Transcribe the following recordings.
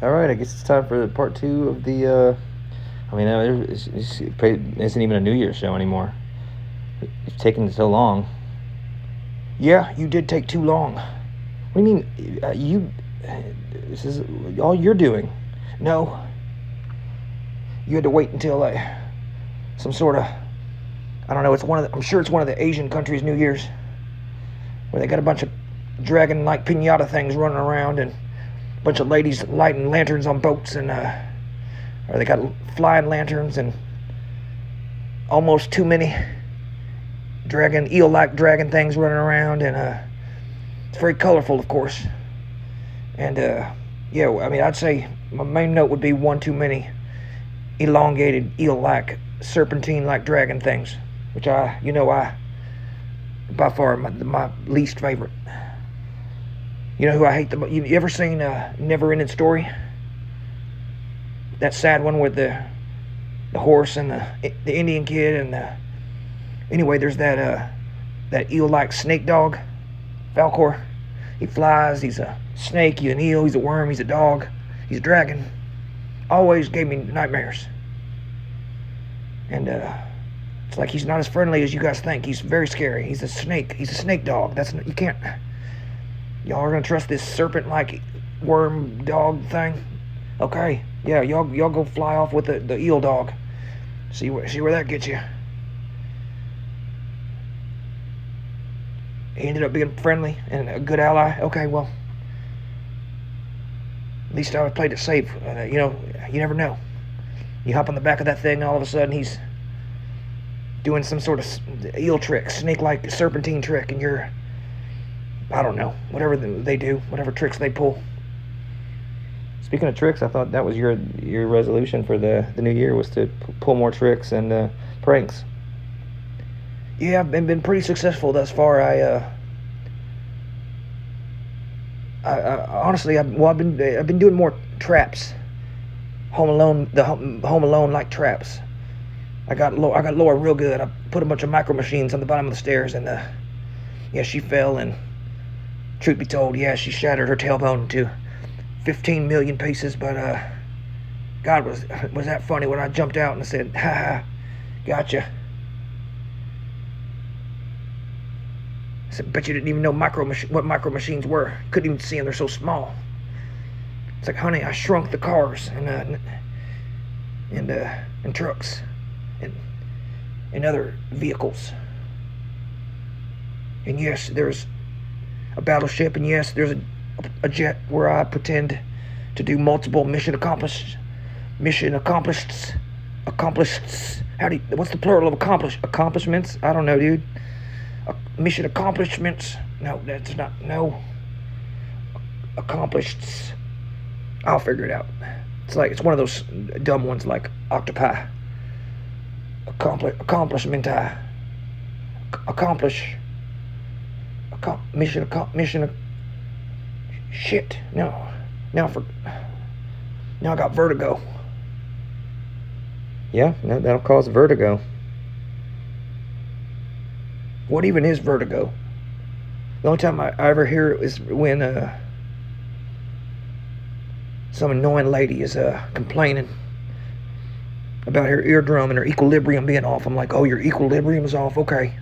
All right, I guess it's time for part two of the. Uh, I mean, uh, it's, it's, it isn't even a New Year's show anymore. It's taken so long. Yeah, you did take too long. What do you mean? Uh, you. This is all you're doing. No. You had to wait until uh, some sort of. I don't know. It's one of. The, I'm sure it's one of the Asian countries' New Year's, where they got a bunch of dragon-like pinata things running around and bunch of ladies lighting lanterns on boats and uh, or they got flying lanterns and almost too many dragon eel-like dragon things running around and uh, it's very colorful, of course. And uh, yeah, I mean, I'd say my main note would be one too many elongated eel-like serpentine-like dragon things, which I, you know, I by far my, my least favorite. You know who I hate the most? You, you ever seen uh, Never Ending Story? That sad one with the the horse and the the Indian kid and the anyway. There's that uh that eel-like snake dog, Falkor. He flies. He's a snake. He's an eel. He's a worm. He's a dog. He's a dragon. Always gave me nightmares. And uh, it's like he's not as friendly as you guys think. He's very scary. He's a snake. He's a snake dog. That's you can't. Y'all are gonna trust this serpent-like worm dog thing? Okay, yeah, y'all y'all go fly off with the, the eel dog. See where see where that gets you. He ended up being friendly and a good ally. Okay, well, at least I played it safe. Uh, you know, you never know. You hop on the back of that thing, and all of a sudden he's doing some sort of eel trick, snake-like serpentine trick, and you're I don't know, whatever they do, whatever tricks they pull. Speaking of tricks, I thought that was your your resolution for the, the new year was to p- pull more tricks and uh, pranks. Yeah, I've been, been pretty successful thus far. I, uh, I, I honestly, I've, well, I've been I've been doing more traps. Home Alone, the Home, home Alone like traps. I got I got Laura real good. I put a bunch of micro machines on the bottom of the stairs, and uh, yeah, she fell and Truth be told, yeah, she shattered her tailbone into 15 million pieces, but, uh, God, was, was that funny when I jumped out and said, ha ha, gotcha. I said, bet you didn't even know micro mach- what micro machines were. Couldn't even see them, they're so small. It's like, honey, I shrunk the cars and, uh, and, uh, and trucks and, and other vehicles. And yes, there's a battleship, and yes, there's a, a jet where I pretend to do multiple mission accomplished, mission accomplished, accomplished. How do you, what's the plural of accomplish accomplishments? I don't know, dude. Uh, mission accomplishments. No, that's not no. Accomplished. I'll figure it out. It's like it's one of those dumb ones like octopi. Accompli- accomplishment. Accomplish mission, cop mission. Shit, no. Now for. Now I got vertigo. Yeah, that'll cause vertigo. What even is vertigo? The only time I, I ever hear it is when uh, some annoying lady is uh, complaining about her eardrum and her equilibrium being off. I'm like, oh, your equilibrium is off? Okay.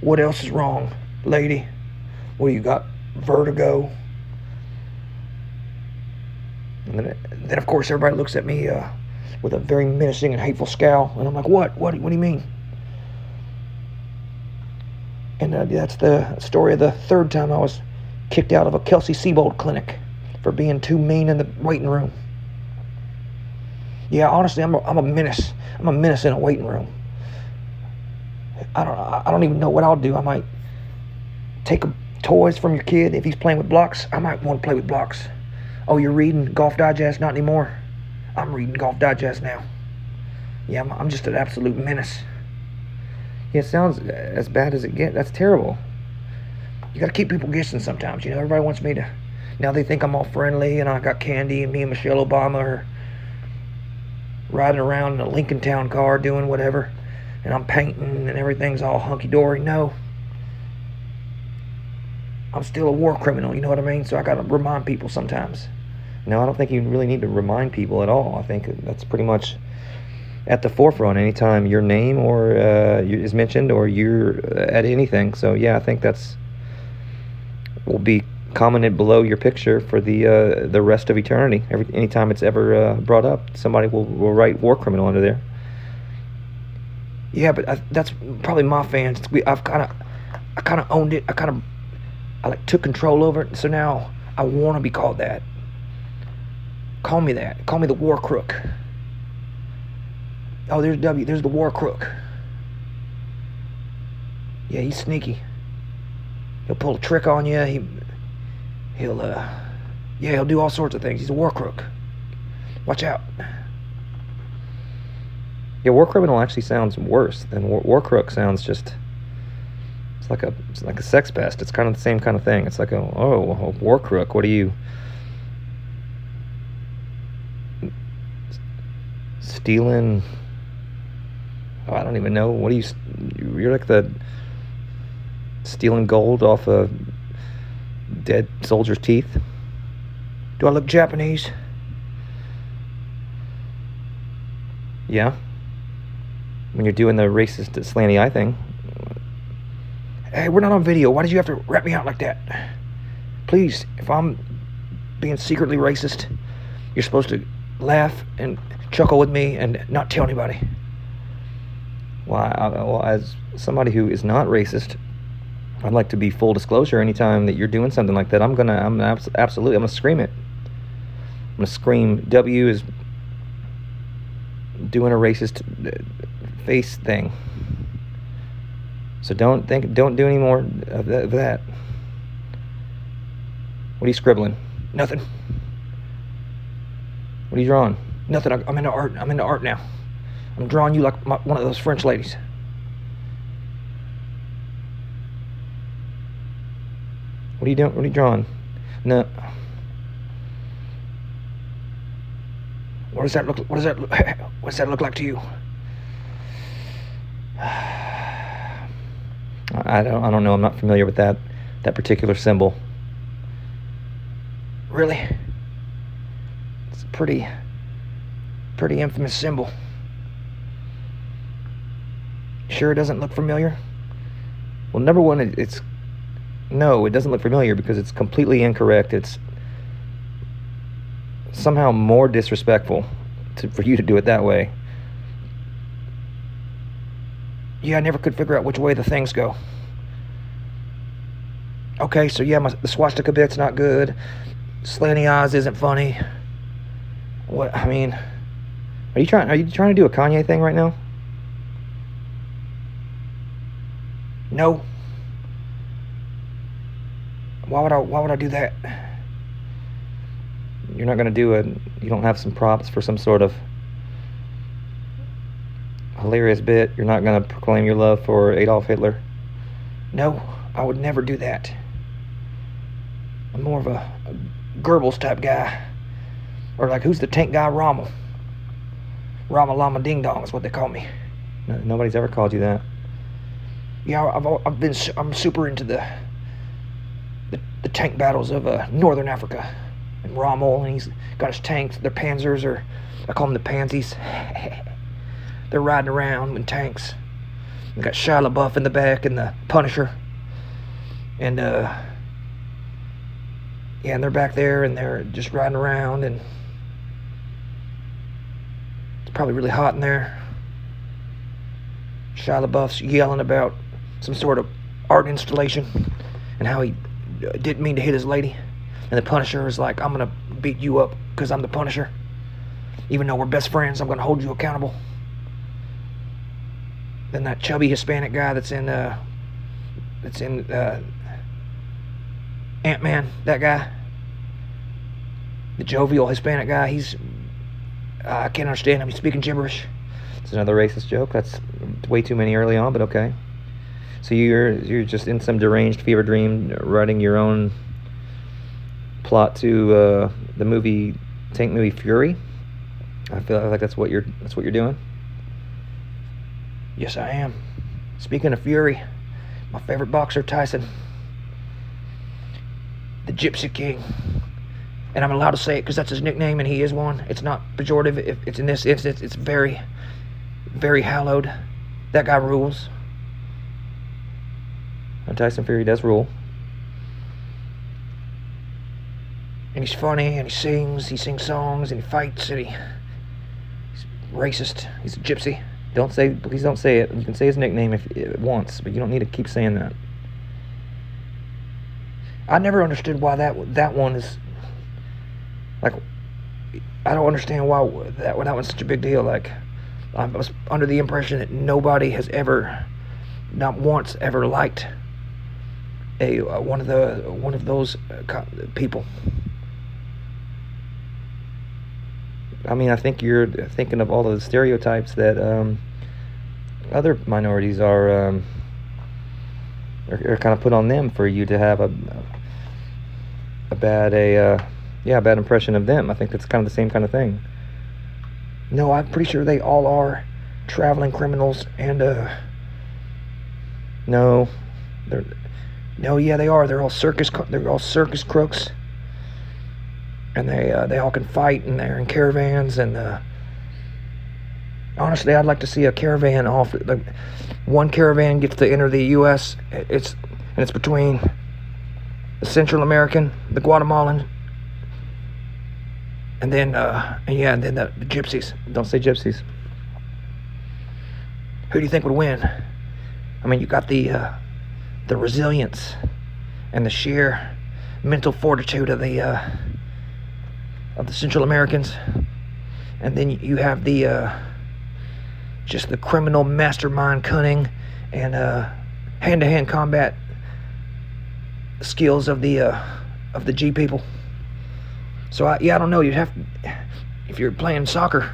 What else is wrong? Lady? Well, you got vertigo. And then, then of course, everybody looks at me uh, with a very menacing and hateful scowl. And I'm like, what? What, what do you mean? And uh, that's the story of the third time I was kicked out of a Kelsey Seybold clinic for being too mean in the waiting room. Yeah, honestly, I'm a, I'm a menace. I'm a menace in a waiting room. I don't I don't even know what I'll do. I might take toys from your kid. If he's playing with blocks, I might want to play with blocks. Oh, you're reading Golf Digest? Not anymore. I'm reading Golf Digest now. Yeah, I'm, I'm just an absolute menace. Yeah, it sounds as bad as it gets. That's terrible. You got to keep people guessing sometimes. You know, everybody wants me to. Now they think I'm all friendly and I got candy and me and Michelle Obama are riding around in a Lincoln Town car doing whatever and I'm painting and everything's all hunky dory. No, I'm still a war criminal, you know what I mean? So I gotta remind people sometimes. No, I don't think you really need to remind people at all. I think that's pretty much at the forefront anytime your name or uh, is mentioned or you're at anything. So yeah, I think that's will be commented below your picture for the uh, the rest of eternity. Every anytime it's ever uh, brought up, somebody will, will write war criminal under there. Yeah, but I, that's probably my fans. We, I've kind of, I kind of owned it. I kind of, I like took control over it. So now I want to be called that. Call me that. Call me the war crook. Oh, there's W. There's the war crook. Yeah, he's sneaky. He'll pull a trick on you. He, he'll, uh, yeah, he'll do all sorts of things. He's a war crook. Watch out. Yeah, war criminal actually sounds worse than war, war crook. Sounds just. It's like a it's like a sex pest. It's kind of the same kind of thing. It's like a oh a war crook. What are you? Stealing. Oh, I don't even know. What are you? You're like the stealing gold off a dead soldier's teeth. Do I look Japanese? Yeah. When you're doing the racist slanty eye thing. Hey, we're not on video. Why did you have to rap me out like that? Please, if I'm being secretly racist, you're supposed to laugh and chuckle with me and not tell anybody. Well, well, as somebody who is not racist, I'd like to be full disclosure. Anytime that you're doing something like that, I'm gonna, I'm abs- absolutely, I'm gonna scream it. I'm gonna scream. W is doing a racist uh, face thing. So don't think, don't do any more of that. What are you scribbling? Nothing. What are you drawing? Nothing. I'm into art. I'm into art now. I'm drawing you like my, one of those French ladies. What are you doing? What are you drawing? No. What does that look? What does that? What does that look like to you? I don't. I don't know. I'm not familiar with that that particular symbol. Really? It's a pretty, pretty infamous symbol. Sure, it doesn't look familiar. Well, number one, it's no, it doesn't look familiar because it's completely incorrect. It's somehow more disrespectful to, for you to do it that way. Yeah, I never could figure out which way the things go. Okay, so yeah, my, the swastika bit's not good. Slanty eyes isn't funny. What I mean, are you trying? Are you trying to do a Kanye thing right now? No. Why would I? Why would I do that? You're not gonna do a. You don't have some props for some sort of hilarious bit. You're not gonna proclaim your love for Adolf Hitler. No, I would never do that. I'm more of a, a Goebbels type guy, or like who's the tank guy? Rommel. Rama Lama Ding Dong is what they call me. No, nobody's ever called you that. Yeah, I've I've been I'm super into the the, the tank battles of uh, Northern Africa. And Rommel, and he's got his tanks. Their panzers, or I call them the pansies. They're riding around in tanks. They got Shia LaBeouf in the back and the Punisher. And, uh, yeah, and they're back there and they're just riding around and it's probably really hot in there. Shia LaBeouf's yelling about some sort of art installation and how he didn't mean to hit his lady. And the Punisher is like, I'm to beat you up because I'm the Punisher. Even though we're best friends, I'm to hold you accountable. Then that chubby Hispanic guy that's in, uh, that's in, uh, Ant Man, that guy. The jovial Hispanic guy, he's, uh, I can't understand him. He's speaking gibberish. It's another racist joke. That's way too many early on, but okay. So you're you're just in some deranged fever dream, writing your own plot to uh, the movie tank movie Fury. I feel like that's what you're that's what you're doing. Yes, I am. Speaking of Fury, my favorite boxer Tyson, the Gypsy King. and I'm allowed to say it because that's his nickname and he is one. It's not pejorative. If it's in this instance, it's very, very hallowed. That guy rules. And Tyson Fury does rule. And he's funny and he sings. He sings songs and he fights and he, he's racist. He's a gypsy. Don't say, please don't say it. You can say his nickname if, if once, but you don't need to keep saying that. I never understood why that that one is like. I don't understand why that that one's such a big deal. Like, I was under the impression that nobody has ever, not once, ever liked a uh, one of the one of those uh, people. I mean, I think you're thinking of all of the stereotypes that um, other minorities are, um, are, are kind of put on them for you to have a a bad a uh, yeah a bad impression of them. I think that's kind of the same kind of thing. No, I'm pretty sure they all are traveling criminals and uh. No, they're no, yeah, they are. They're all circus. They're all circus crooks and they uh, they all can fight and they're in caravans and uh, honestly I'd like to see a caravan off like one caravan gets to enter the US it's and it's between the Central American the Guatemalan and then uh, yeah and then the, the gypsies. Don't say gypsies. Who do you think would win? I mean you got the uh, the resilience and the sheer mental fortitude of the uh, of the Central Americans, and then you have the uh, just the criminal mastermind cunning and uh, hand-to-hand combat skills of the uh, of the G people. So I, yeah, I don't know. You have if you're playing soccer,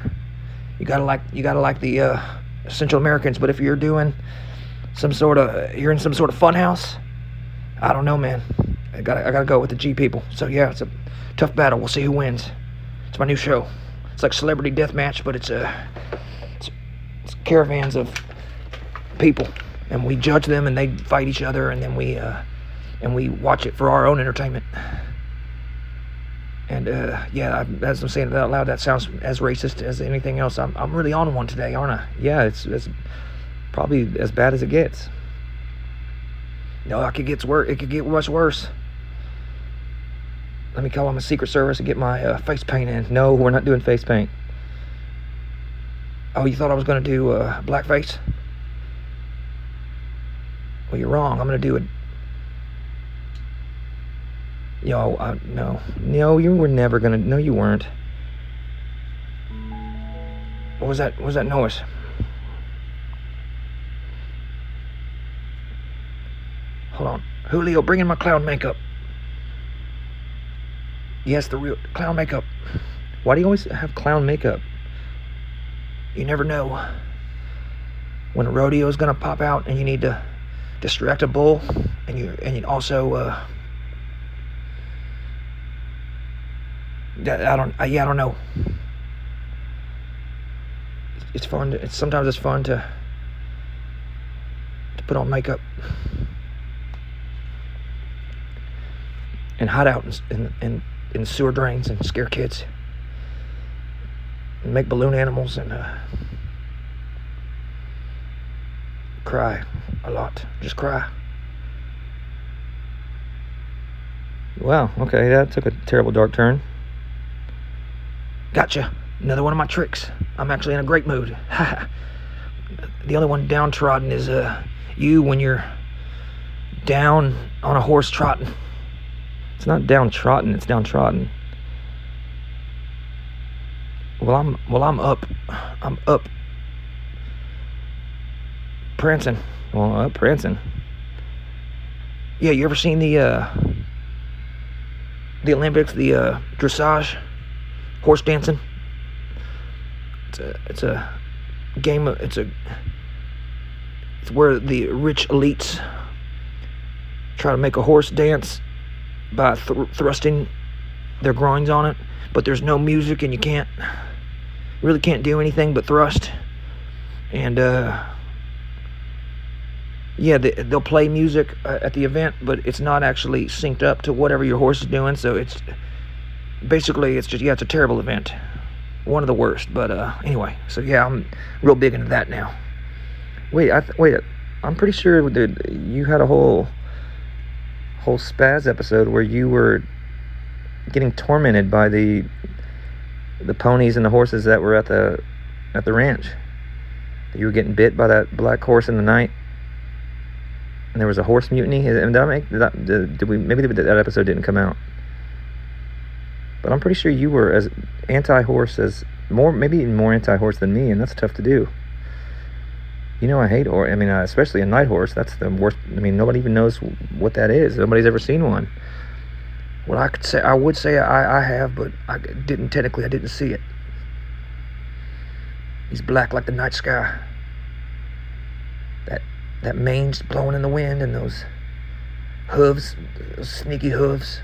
you gotta like you gotta like the uh, Central Americans. But if you're doing some sort of you're in some sort of fun house, I don't know, man. I gotta I gotta go with the G people. So yeah, it's a tough battle. We'll see who wins. It's my new show. It's like Celebrity Death Match, but it's a uh, it's, it's caravans of people, and we judge them, and they fight each other, and then we uh, and we watch it for our own entertainment. And uh, yeah, as I'm saying that out loud, that sounds as racist as anything else. I'm I'm really on one today, aren't I? Yeah, it's it's probably as bad as it gets. No, it could get worse. It could get much worse. Let me call on the Secret Service and get my uh, face paint in. No, we're not doing face paint. Oh, you thought I was going to do uh, blackface? Well, you're wrong. I'm going to do it. Yo, uh, no. No, you were never to. No, you weren't. What was that? What was that noise? Hold on. Julio, bring in my clown makeup. Yes, the real clown makeup. Why do you always have clown makeup? You never know when a rodeo is gonna pop out, and you need to distract a bull, and you and you also. Uh, I don't. Yeah, I don't know. It's fun. To, it's sometimes it's fun to to put on makeup. and hide out in, in, in sewer drains and scare kids. And make balloon animals and uh, cry a lot. Just cry. Wow, okay, that took a terrible dark turn. Gotcha. Another one of my tricks. I'm actually in a great mood. the other one downtrodden is uh, you when you're down on a horse trotting. It's not downtrodden, it's downtrodden. Well, I'm well, I'm up. I'm up. Prancing. Well, up prancing. Yeah, you ever seen the uh, the Olympics, the uh, dressage, horse dancing? It's a it's a game. Of, it's a it's where the rich elites try to make a horse dance by th- thrusting their groins on it, but there's no music and you can't really can't do anything but thrust. And uh, yeah, they, will play music uh, at the event, but it's not actually synced up to whatever your horse is doing. So it's basically, it's just yeah, it's a terrible event, one of the worst. But uh, anyway, so yeah, I'm real big into that now. Wait, I th- wait. I'm pretty sure, dude, you had a whole whole spaz episode where you were getting tormented by the the ponies and the horses that were at the at the ranch. You were getting bit by that black horse in the night, and there was a horse mutiny. Did I make did, that, did we maybe that episode didn't come out? But I'm pretty sure you were as anti-horse as more maybe even more anti-horse than me, and that's tough to do. You know I hate or I mean, uh, especially a night horse. That's the worst. I mean, nobody even knows what that is. Nobody's ever seen one. Well, I could say I would say I, I have, but I didn't technically. I didn't see it. He's black like the night sky. That that mane's blowing in the wind, and those hooves, those sneaky hooves,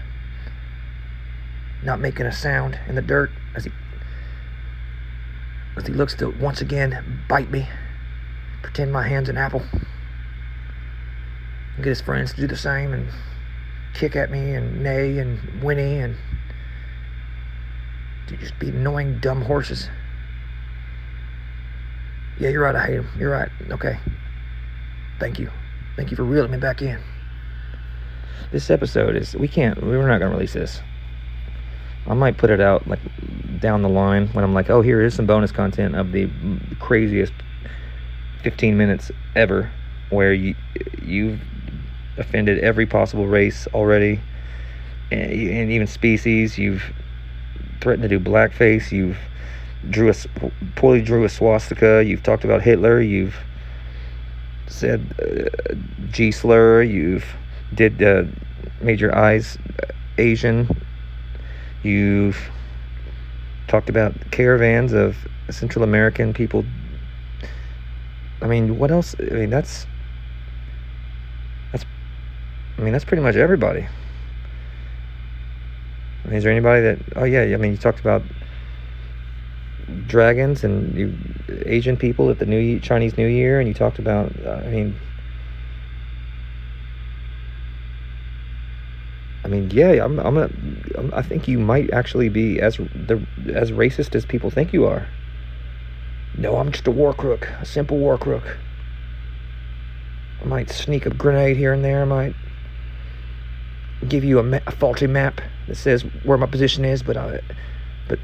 not making a sound in the dirt as he as he looks to once again bite me, pretend my hand's an apple, and get his friends to do the same and kick at me and neigh and whinny and to just be annoying dumb horses. Yeah, you're right. I hate him. You're right. Okay. Thank you. Thank you for reeling me back in. This episode is we can't. We're not gonna release this. I might put it out like down the line when I'm like, oh, here is some bonus content of the craziest 15 minutes ever, where you you've offended every possible race already, and, and even species. You've threatened to do blackface. You've drew a poorly drew a swastika. You've talked about Hitler. You've said uh, G slur. You've did uh, made your eyes Asian. You've talked about caravans of Central American people. I mean, what else? I mean, that's that's. I mean, that's pretty much everybody. I mean, is there anybody that? Oh yeah, I mean, you talked about dragons and you, Asian people at the New Chinese New Year, and you talked about. Uh, I mean, I mean, yeah, I'm. I'm, a, I'm I think you might actually be as the as racist as people think you are. No, I'm just a war crook, a simple war crook. I might sneak a grenade here and there. I might give you a, ma- a faulty map that says where my position is, but I, but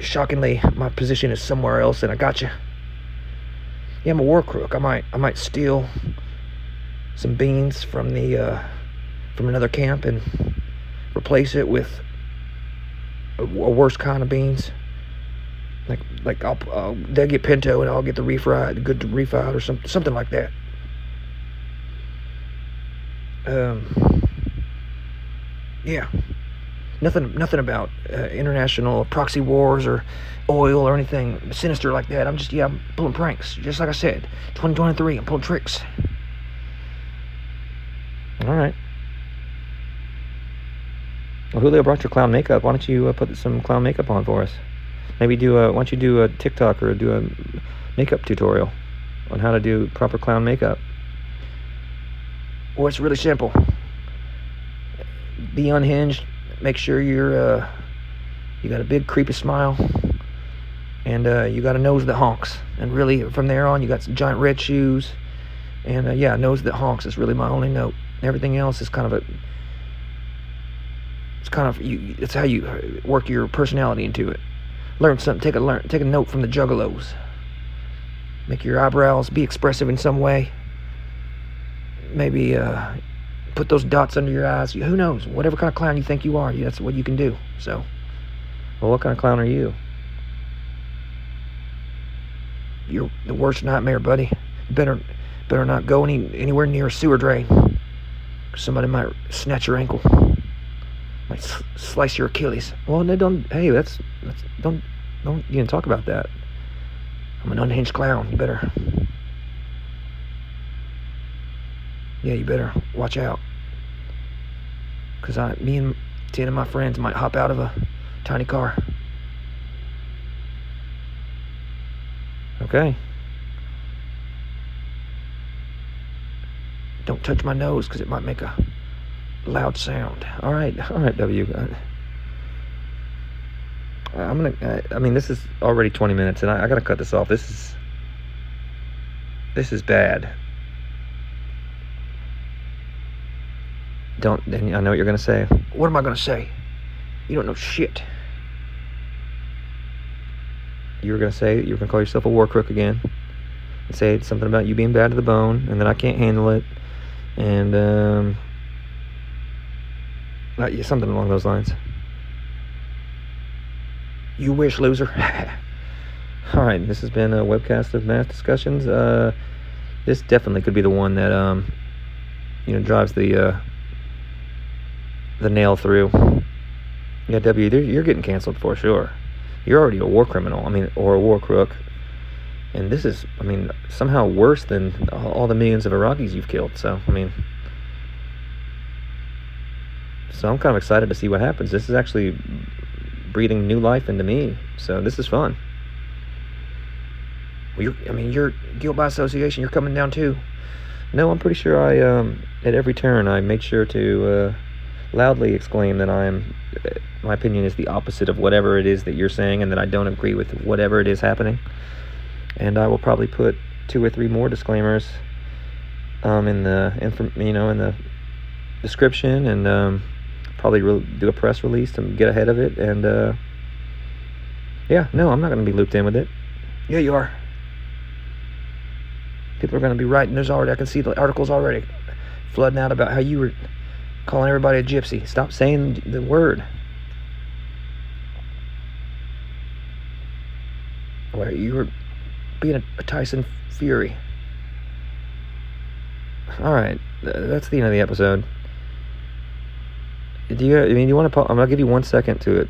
shockingly, my position is somewhere else, and I got you. Yeah, I'm a war crook. I might, I might steal some beans from the, uh, from another camp and replace it with a, a worse kind of beans. Like, like I'll, uh, they'll get pinto and I'll get the refried, good refried or something, something like that. Um, yeah nothing nothing about uh, international proxy wars or oil or anything sinister like that. I'm just yeah, I'm pulling pranks. Just like I said, 2023, I'm pulling tricks. All right. Well, Julio brought your clown makeup. Why don't you uh, put some clown makeup on for us? Maybe do a. Why don't you do a TikTok or do a makeup tutorial on how to do proper clown makeup? Well, it's really simple. Be unhinged, make sure you're uh, you got a big creepy smile and uh, you got a nose that honks and really from there on you got some giant red shoes and uh, yeah nose that honks is really my only note everything else is kind of a it's kind of you it's how you work your personality into it learn something take a learn take a note from the juggalos make your eyebrows be expressive in some way maybe uh, put those dots under your eyes. Who knows? Whatever kind of clown you think you are, that's what you can do. So, well, what kind of clown are you? You're the worst nightmare, buddy. Better better not go any anywhere near a sewer drain. Somebody might snatch your ankle, slice your Achilles. Well, no, don't. Hey, that's, that's don't don't can talk about that. I'm an unhinged clown. You better yeah, you better watch out. Because I, me and 10 of my friends might hop out of a tiny car. Okay. Don't touch my nose because it might make a loud sound. All right, all right, W. Uh, I'm gonna. Uh, I mean, this is already 20 minutes, and I, I gotta cut this off. This is. This is bad. Don't. I know what you're gonna say. What am I gonna say? You don't know shit. You were gonna say you were gonna call yourself a war crook again, and say something about you being bad to the bone, and that I can't handle it, and um, uh, something along those lines. You wish, loser. All right, this has been a webcast of mass discussions. Uh, this definitely could be the one that um, you know, drives the uh, the nail through. Yeah, W, you're getting canceled for sure. You're already a war criminal. I mean, or a war crook. And this is, I mean, somehow worse than all the millions of Iraqis you've killed. So, I mean, so I'm kind of excited to see what happens. This is actually breathing new life into me. So this is fun. Well, you're, I mean, you're guilt by association. You're coming down too. No, I'm pretty sure I, um, at every turn, I make sure to uh, loudly exclaim that I am, uh, my opinion is the opposite of whatever it is that you're saying, and that I don't agree with whatever it is happening. And I will probably put two or three more disclaimers um, in the, you know, in the description, and um, probably re- do a press release to get ahead of it. And uh, yeah, no, I'm not going to be looped in with it. Yeah, you are. People are going to be writing. There's already, I can see the articles already flooding out about how you were calling everybody a gypsy. Stop saying the word. Where you were being a, a Tyson Fury. All right, that's the end of the episode. Do you? I mean, you want to? I'm gonna give you one second to it.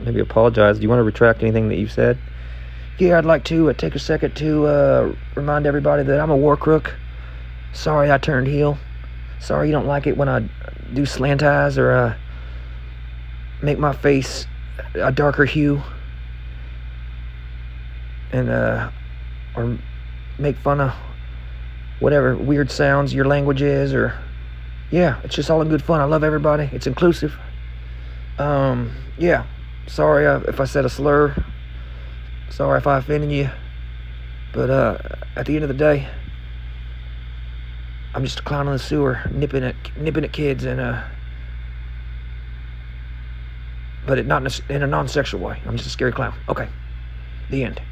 maybe apologize. Do you want to retract anything that you've said? Yeah, I'd like to uh, take a second to uh, remind everybody that I'm a war crook. Sorry I turned heel. Sorry you don't like it when I do slant eyes or uh, make my face a darker hue. And, uh, or make fun of whatever weird sounds your language is or yeah, it's just all in good fun. I love everybody. It's inclusive. Um, yeah. Sorry uh, if I said a slur. Sorry if I offended you. But uh, at the end of the day, I'm just a clown in the sewer, nipping at nipping at kids, and uh, but it not in a, in a non-sexual way. I'm just a scary clown. Okay, the end.